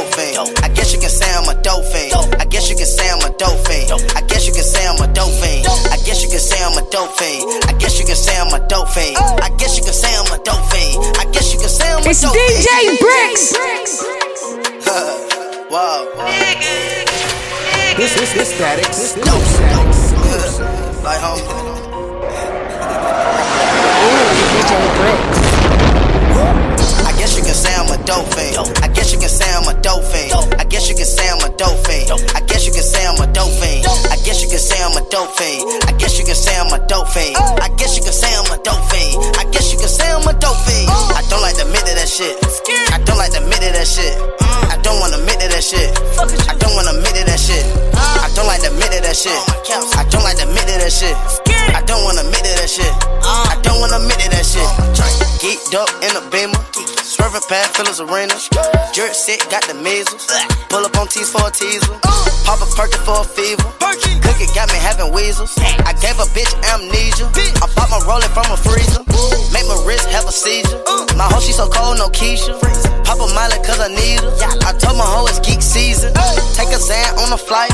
dope fiend. I guess you can say I'm a dope fiend. I guess you can say I'm a dope fiend. I guess you can say I'm a dope fiend. I guess you can say I'm a dope fiend. I guess you can say I'm a dope fiend. I guess you can say I'm a dope fiend. I guess you can say I'm a It's dope fiend. DJ Bricks. Wow. This is this static. This is dope static. Like home. DJ Bricks. I guess you can say I'm a dope fiend. Dope fiend. I guess you can say I'm a dope fiend. I guess you can say I'm a dope fiend. I guess you can say I'm a dope fiend. I don't like to admit to that shit. I don't like to admit to that shit. I don't wanna admit to that shit. I don't wanna admit to that shit. I don't like to admit to that shit. I don't like to admit to that shit. I don't wanna admit to that shit. I don't wanna admit to that shit. Geeked up in a beamer. Swerving past Phillips Arena. Jerk sick, got the measles. Pull up on T's for a teaser. Pop a perky for a fever. Cookie got me having weasels. I gave a bitch amnesia. I bought my rolling from a freezer. Make my wrist have a seizure. My hoe, she so cold, no Keisha. Pop a miley cause I need her. I told my hoe it's geek season. Take a Zan on the flight.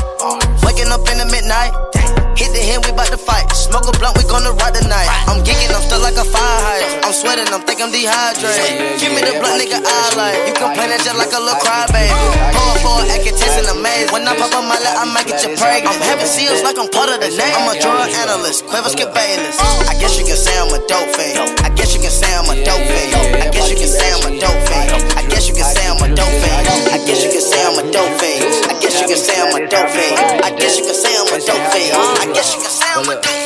Waking up in the midnight. Hit the hand, we bout to fight. Smoke a blunt, we gonna ride the night. I'm geeking, sweating, I'm think I'm dehydrated. Give me the blunt, nigga, I like. You complaining just like a little crybaby. Pour for it, acting, tasting amazing. When I pop on my lap, I might get you pregnant. I'm having seals like I'm part of the name. I'm a drug analyst, quiver get Bayless. I guess you can say I'm a dope fiend. I guess you can say I'm a dope fiend. I guess you can say I'm a dope fiend. I guess you can say I'm a dope fiend. I guess you can say I'm a dope fiend. I guess you can say I'm a dope fiend. I guess you can say I'm a dope fiend. I guess you can say I'm a dope fiend.